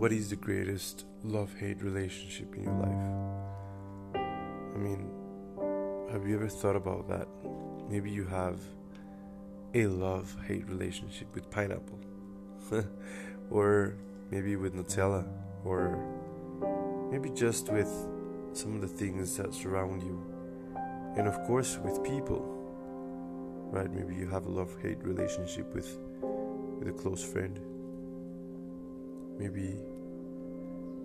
What is the greatest love hate relationship in your life? I mean, have you ever thought about that? Maybe you have a love hate relationship with pineapple, or maybe with Nutella, or maybe just with some of the things that surround you, and of course with people. Right? Maybe you have a love hate relationship with with a close friend maybe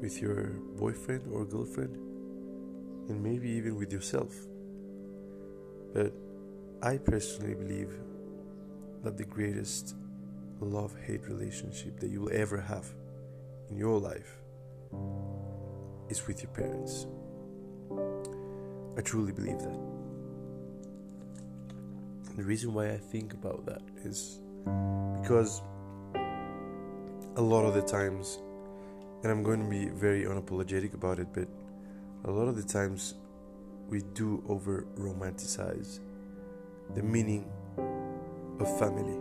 with your boyfriend or girlfriend, and maybe even with yourself. But I personally believe that the greatest love hate relationship that you will ever have in your life is with your parents. I truly believe that. The reason why I think about that is because a lot of the times, and I'm going to be very unapologetic about it, but a lot of the times we do over romanticize the meaning of family.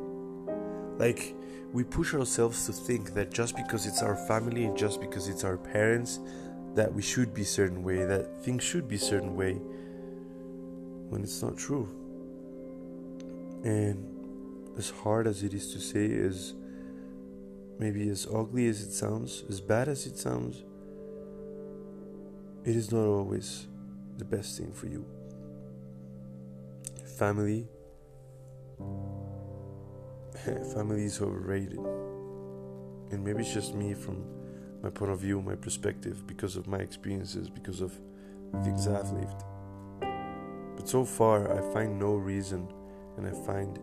Like, we push ourselves to think that just because it's our family and just because it's our parents, that we should be certain way, that things should be certain way, when it's not true. And as hard as it is to say, is maybe as ugly as it sounds, as bad as it sounds, it is not always the best thing for you. Family, family is overrated. And maybe it's just me from my point of view, my perspective, because of my experiences, because of things I've lived. But so far, I find no reason and I find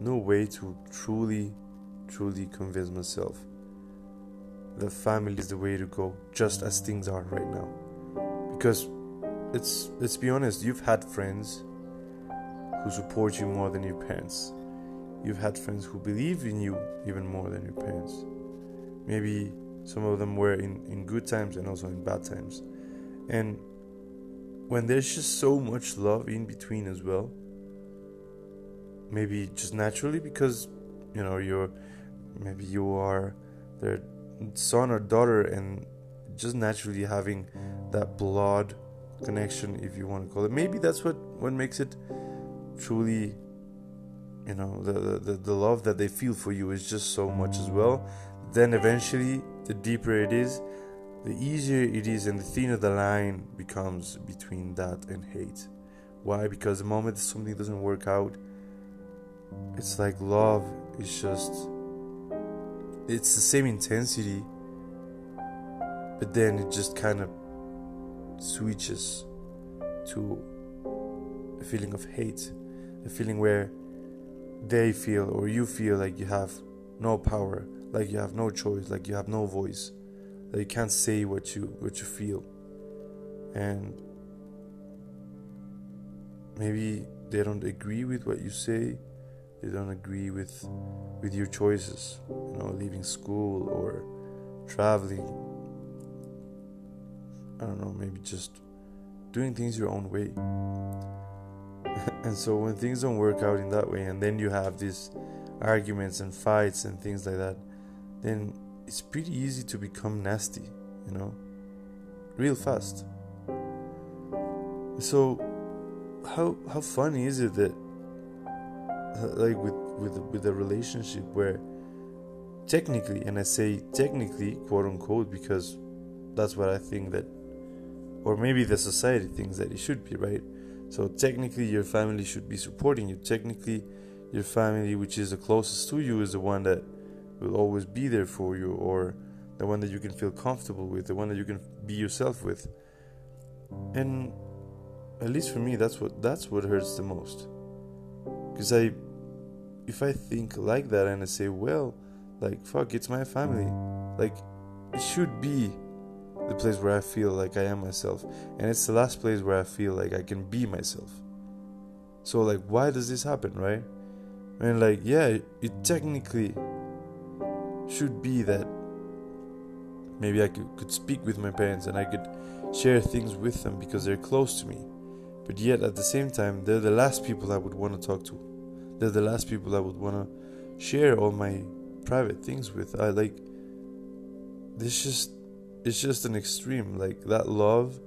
no way to truly truly convince myself that family is the way to go, just as things are right now. Because it's let's be honest, you've had friends who support you more than your parents. You've had friends who believe in you even more than your parents. Maybe some of them were in, in good times and also in bad times. And when there's just so much love in between as well, maybe just naturally because you know you're maybe you are their son or daughter and just naturally having that blood connection if you want to call it. Maybe that's what what makes it truly you know the, the the love that they feel for you is just so much as well. Then eventually the deeper it is the easier it is and the thinner the line becomes between that and hate. Why? Because the moment something doesn't work out it's like love is just it's the same intensity, but then it just kind of switches to a feeling of hate, a feeling where they feel or you feel like you have no power, like you have no choice, like you have no voice, that you can't say what you what you feel, and maybe they don't agree with what you say they don't agree with with your choices you know leaving school or traveling. I don't know maybe just doing things your own way. And so when things don't work out in that way and then you have these arguments and fights and things like that then it's pretty easy to become nasty you know real fast. So how how funny is it that like with with with a relationship where technically and i say technically quote unquote because that's what i think that or maybe the society thinks that it should be right? So technically your family should be supporting you. Technically your family which is the closest to you is the one that will always be there for you or the one that you can feel comfortable with the one that you can be yourself with. And at least for me that's what that's what hurts the most. Because i if I think like that and I say, well, like, fuck, it's my family. Like, it should be the place where I feel like I am myself. And it's the last place where I feel like I can be myself. So, like, why does this happen, right? And, like, yeah, it technically should be that maybe I could, could speak with my parents and I could share things with them because they're close to me. But yet, at the same time, they're the last people I would want to talk to they're the last people I would want to share all my private things with. I like this just it's just an extreme like that love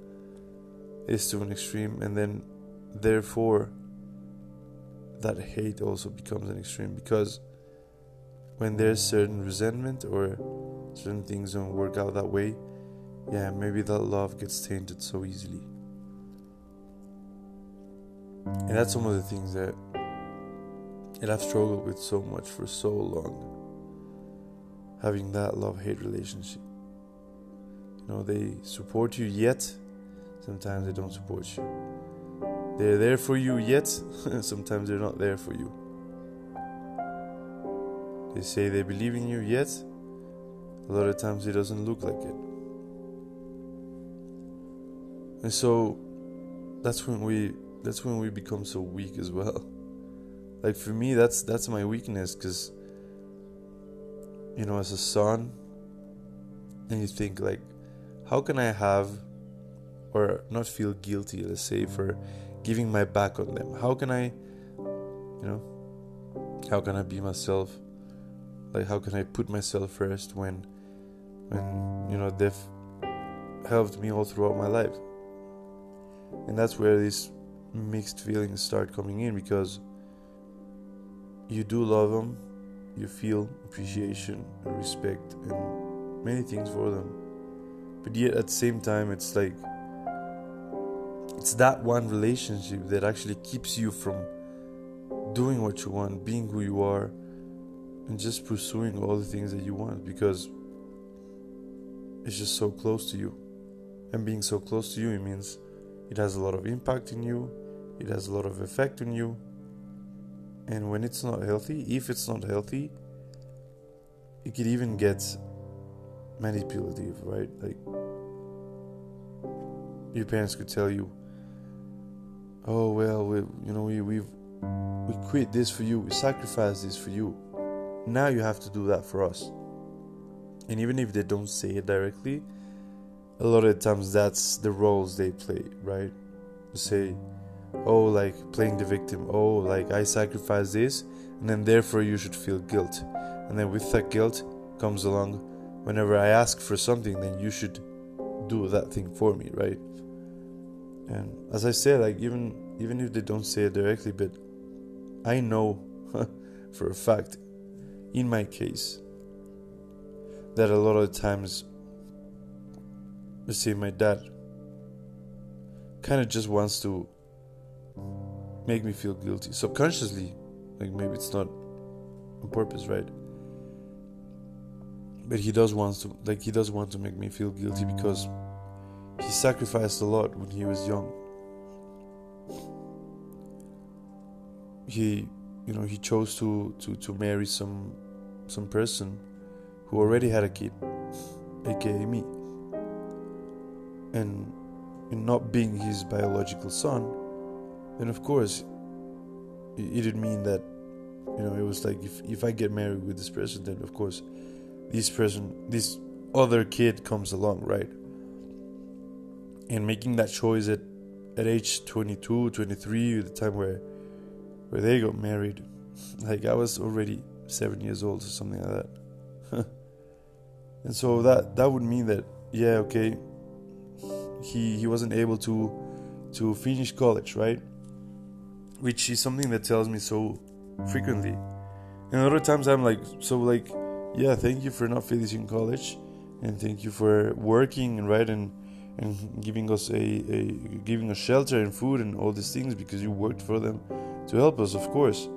is to an extreme and then therefore that hate also becomes an extreme because when there's certain resentment or certain things don't work out that way yeah maybe that love gets tainted so easily and that's some of the things that that I've struggled with so much for so long having that love hate relationship. You know they support you yet sometimes they don't support you. They're there for you yet sometimes they're not there for you. They say they believe in you yet a lot of times it doesn't look like it. And so that's when we that's when we become so weak as well like for me that's that's my weakness because you know as a son and you think like how can I have or not feel guilty, let's say, for giving my back on them? How can I, you know, how can I be myself? Like, how can I put myself first when, when you know, they've helped me all throughout my life? And that's where these mixed feelings start coming in because you do love them, you feel appreciation and respect and many things for them. But yet at the same time it's like it's that one relationship that actually keeps you from doing what you want being who you are and just pursuing all the things that you want because it's just so close to you. And being so close to you it means it has a lot of impact in you it has a lot of effect on you and when it's not healthy if it's not healthy it could even get manipulative, right? Like your parents could tell you, "Oh well, we you know we we we quit this for you, we sacrificed this for you. Now you have to do that for us." And even if they don't say it directly, a lot of times that's the roles they play, right? To say, "Oh, like playing the victim. Oh, like I sacrificed this, and then therefore you should feel guilt." And then with that guilt comes along whenever I ask for something, then you should do that thing for me, right? And as I say, like even even if they don't say it directly, but I know for a fact, in my case, that a lot of times, let's say my dad kind of just wants to make me feel guilty. Subconsciously, like maybe it's not on purpose, right? but he does want to like he does want to make me feel guilty because he sacrificed a lot when he was young. He you know he chose to to to marry some some person who already had a kid aka me. And in not being his biological son then of course it didn't mean that you know it was like if if i get married with this person then of course this person, this other kid comes along, right? And making that choice at, at age 22, 23, the time where where they got married, like I was already seven years old or something like that. and so that that would mean that yeah, okay, he he wasn't able to to finish college, right? Which is something that tells me so frequently. And other times I'm like, so like yeah, thank you for not finishing college, and thank you for working and right and and giving us a, a giving us shelter and food and all these things because you worked for them to help us, of course.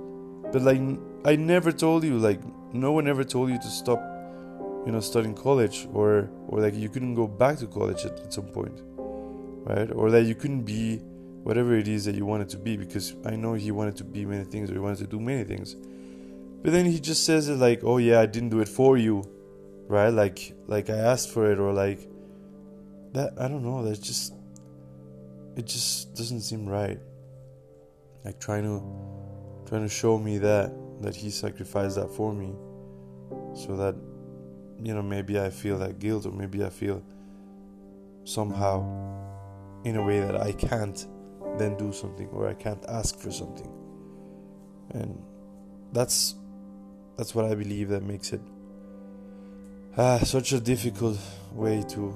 But like I never told you, like no one ever told you to stop, you know, studying college or or like you couldn't go back to college at, at some point, right? Or that you couldn't be whatever it is that you wanted to be because I know he wanted to be many things or he wanted to do many things but then he just says it like, "Oh yeah, I didn't do it for you." Right? Like like I asked for it or like that I don't know, that just it just doesn't seem right. Like trying to trying to show me that that he sacrificed that for me so that you know maybe I feel that guilt or maybe I feel somehow in a way that I can't then do something or I can't ask for something. And that's that's what I believe that makes it uh, such a difficult way to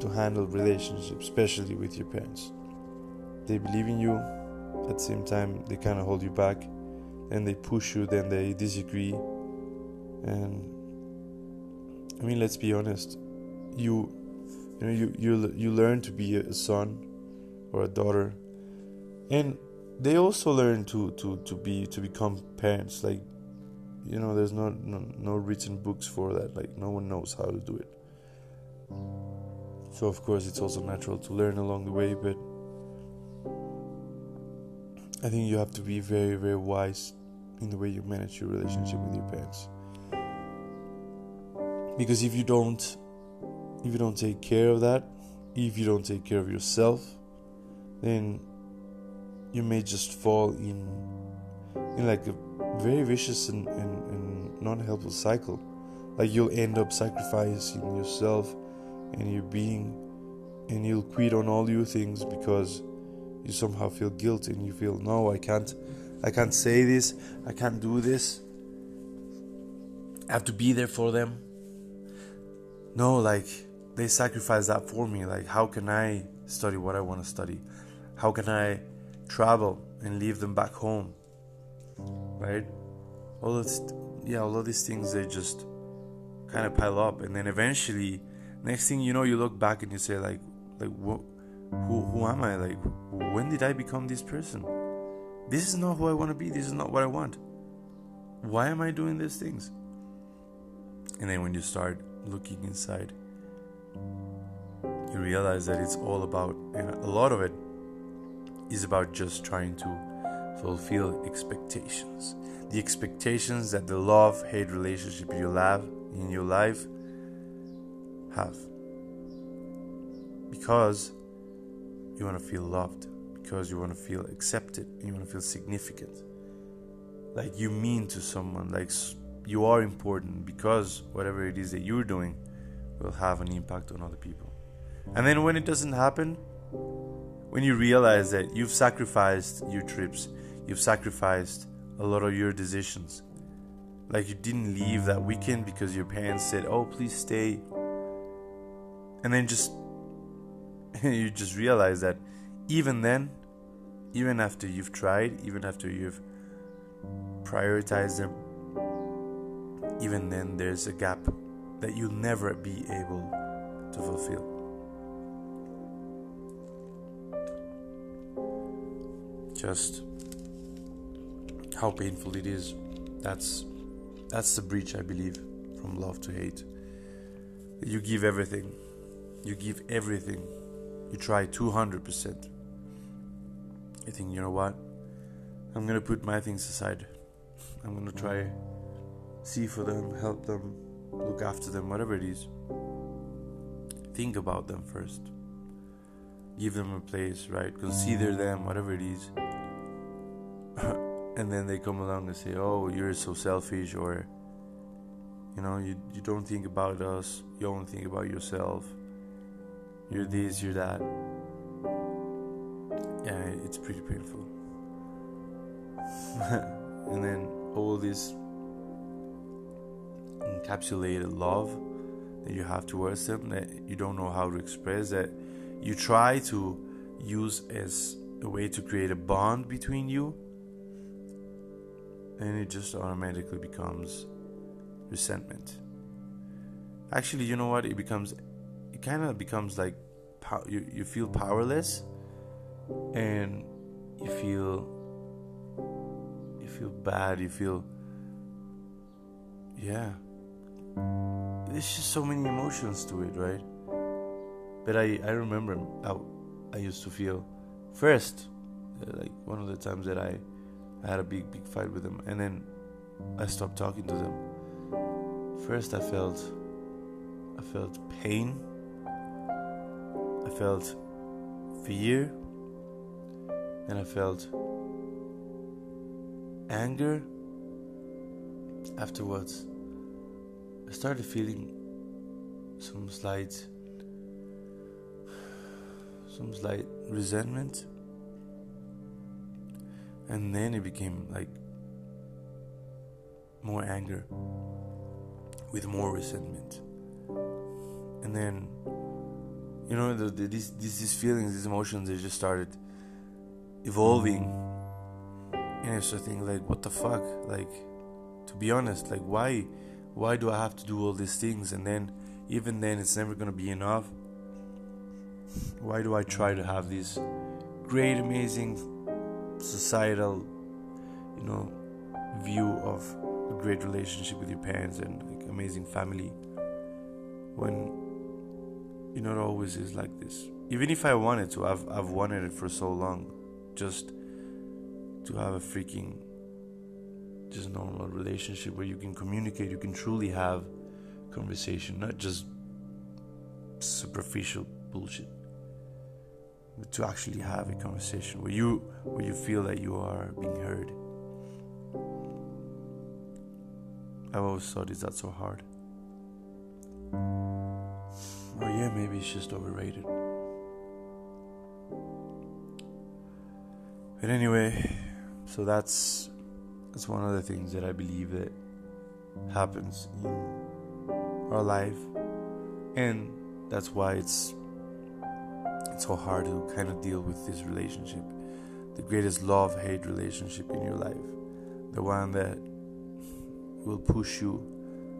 to handle relationships, especially with your parents. They believe in you, at the same time they kind of hold you back, and they push you, then they disagree, and I mean, let's be honest, you you know you you you learn to be a son or a daughter, and they also learn to to to be to become parents. Like you know there's no, no no written books for that. Like no one knows how to do it. So of course it's also natural to learn along the way but i think you have to be very very wise in the way you manage your relationship with your parents. Because if you don't if you don't take care of that if you don't take care of yourself then you may just fall in in like a very vicious and, and, and non-helpful cycle. Like you'll end up sacrificing yourself and your being and you'll quit on all your things because you somehow feel guilt and you feel no i can't i can't say this i can't do this. I have to be there for them. No like they sacrifice that for me. Like how can i study what i want to study? How can i travel and leave them back home right? All of yeah all of these things they just kind of pile up. And then eventually next thing you know you look back and you say like like what who who am i? Like when did i become this person? This is not who i want to be. This is not what i want. Why am i doing these things? And then when you start looking inside you realize that it's all about and a lot of it is about just trying to fulfill expectations. The expectations that the love hate relationship you have in your life have. Because you want to feel loved, because you want to feel accepted, you want to feel significant. Like you mean to someone, like you are important because whatever it is that you're doing will have an impact on other people. And then when it doesn't happen, when you realize that you've sacrificed your trips, you've sacrificed a lot of your decisions. Like you didn't leave that weekend because your parents said, "Oh, please stay." And then just you just realize that even then, even after you've tried, even after you've prioritized them, even then there's a gap that you'll never be able to fulfill. Just how painful it is. That's that's the breach I believe from love to hate. You give everything. You give everything. You try 200%. You think, you know what? I'm going to put my things aside. I'm going to try see for them, help them, look after them, whatever it is. Think about them first. Give them a place, right? Consider them, whatever it is and then they come along and say, "Oh, you're so selfish," or you know, you you don't think about us. You only think about yourself. You're this, you're that. Yeah, it's pretty painful. and then all this encapsulated love that you have towards them that you don't know how to express that you try to use as a way to create a bond between you and it just automatically becomes resentment. Actually, you know what? It becomes, it kind of becomes like you, you feel powerless and you feel, you feel bad, you feel, yeah. There's just so many emotions to it, right? But I, I remember how I used to feel first, uh, like one of the times that I I had a big, big fight with them, and then I stopped talking to them. First, I felt, I felt pain. I felt fear, and I felt anger. Afterwards, I started feeling some slight, slight resentment and then it became like more anger, with more resentment. And then, you know, the, the, these, these feelings, these emotions, they just started evolving. And I started thinking, like, what the fuck? Like, to be honest, like, why? Why do I have to do all these things? And then, even then, it's never gonna be enough. Why do I try to have these great, amazing societal, you know, view of a great relationship with your parents and like amazing family when it always is like this? Even if i wanted to i've, I've wanted it for so long just to have a freaking just normal relationship where you can communicate you can truly have conversation not just superficial bullshit to actually have a conversation where you where you feel that you are being heard I've always thought, is that so hard? Or yeah, maybe it's just overrated. But anyway, so that's that's one of the things that I believe that happens in our life, and that's why it's so hard to kind of deal with this relationship, the greatest love hate relationship in your life, the one that will push you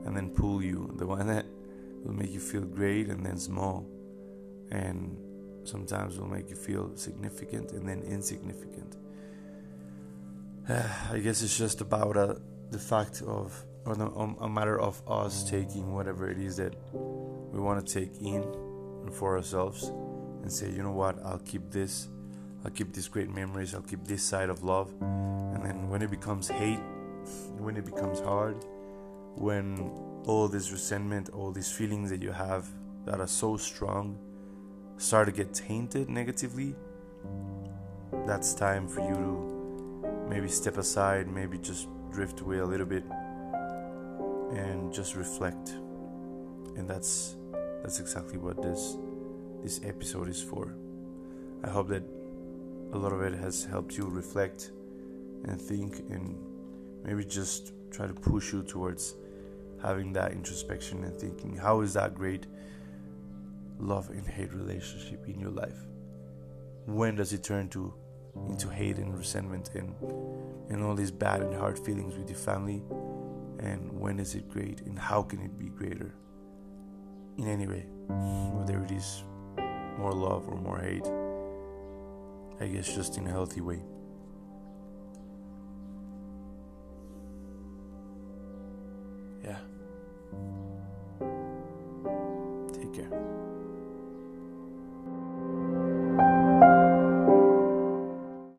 and then pull you, the one that will make you feel great and then small, and sometimes will make you feel significant and then insignificant. I guess it's just about uh, the fact of, or the, um, a matter of us taking whatever it is that we want to take in for ourselves and say, you know what, I'll keep this, I'll keep these great memories, I'll keep this side of love, and then when it becomes hate, when it becomes hard, when all this resentment, all these feelings that you have that are so strong start to get tainted negatively, that's time for you to maybe step aside, maybe just drift away a little bit and just reflect. And that's that's exactly what this this episode is for. I hope that a lot of it has helped you reflect and think and maybe just try to push you towards having that introspection and thinking how is that great love and hate relationship in your life? When does it turn to into hate and resentment and and all these bad and hard feelings with your family? And when is it great and how can it be greater? In any way whether it is more love or more hate. I guess just in a healthy way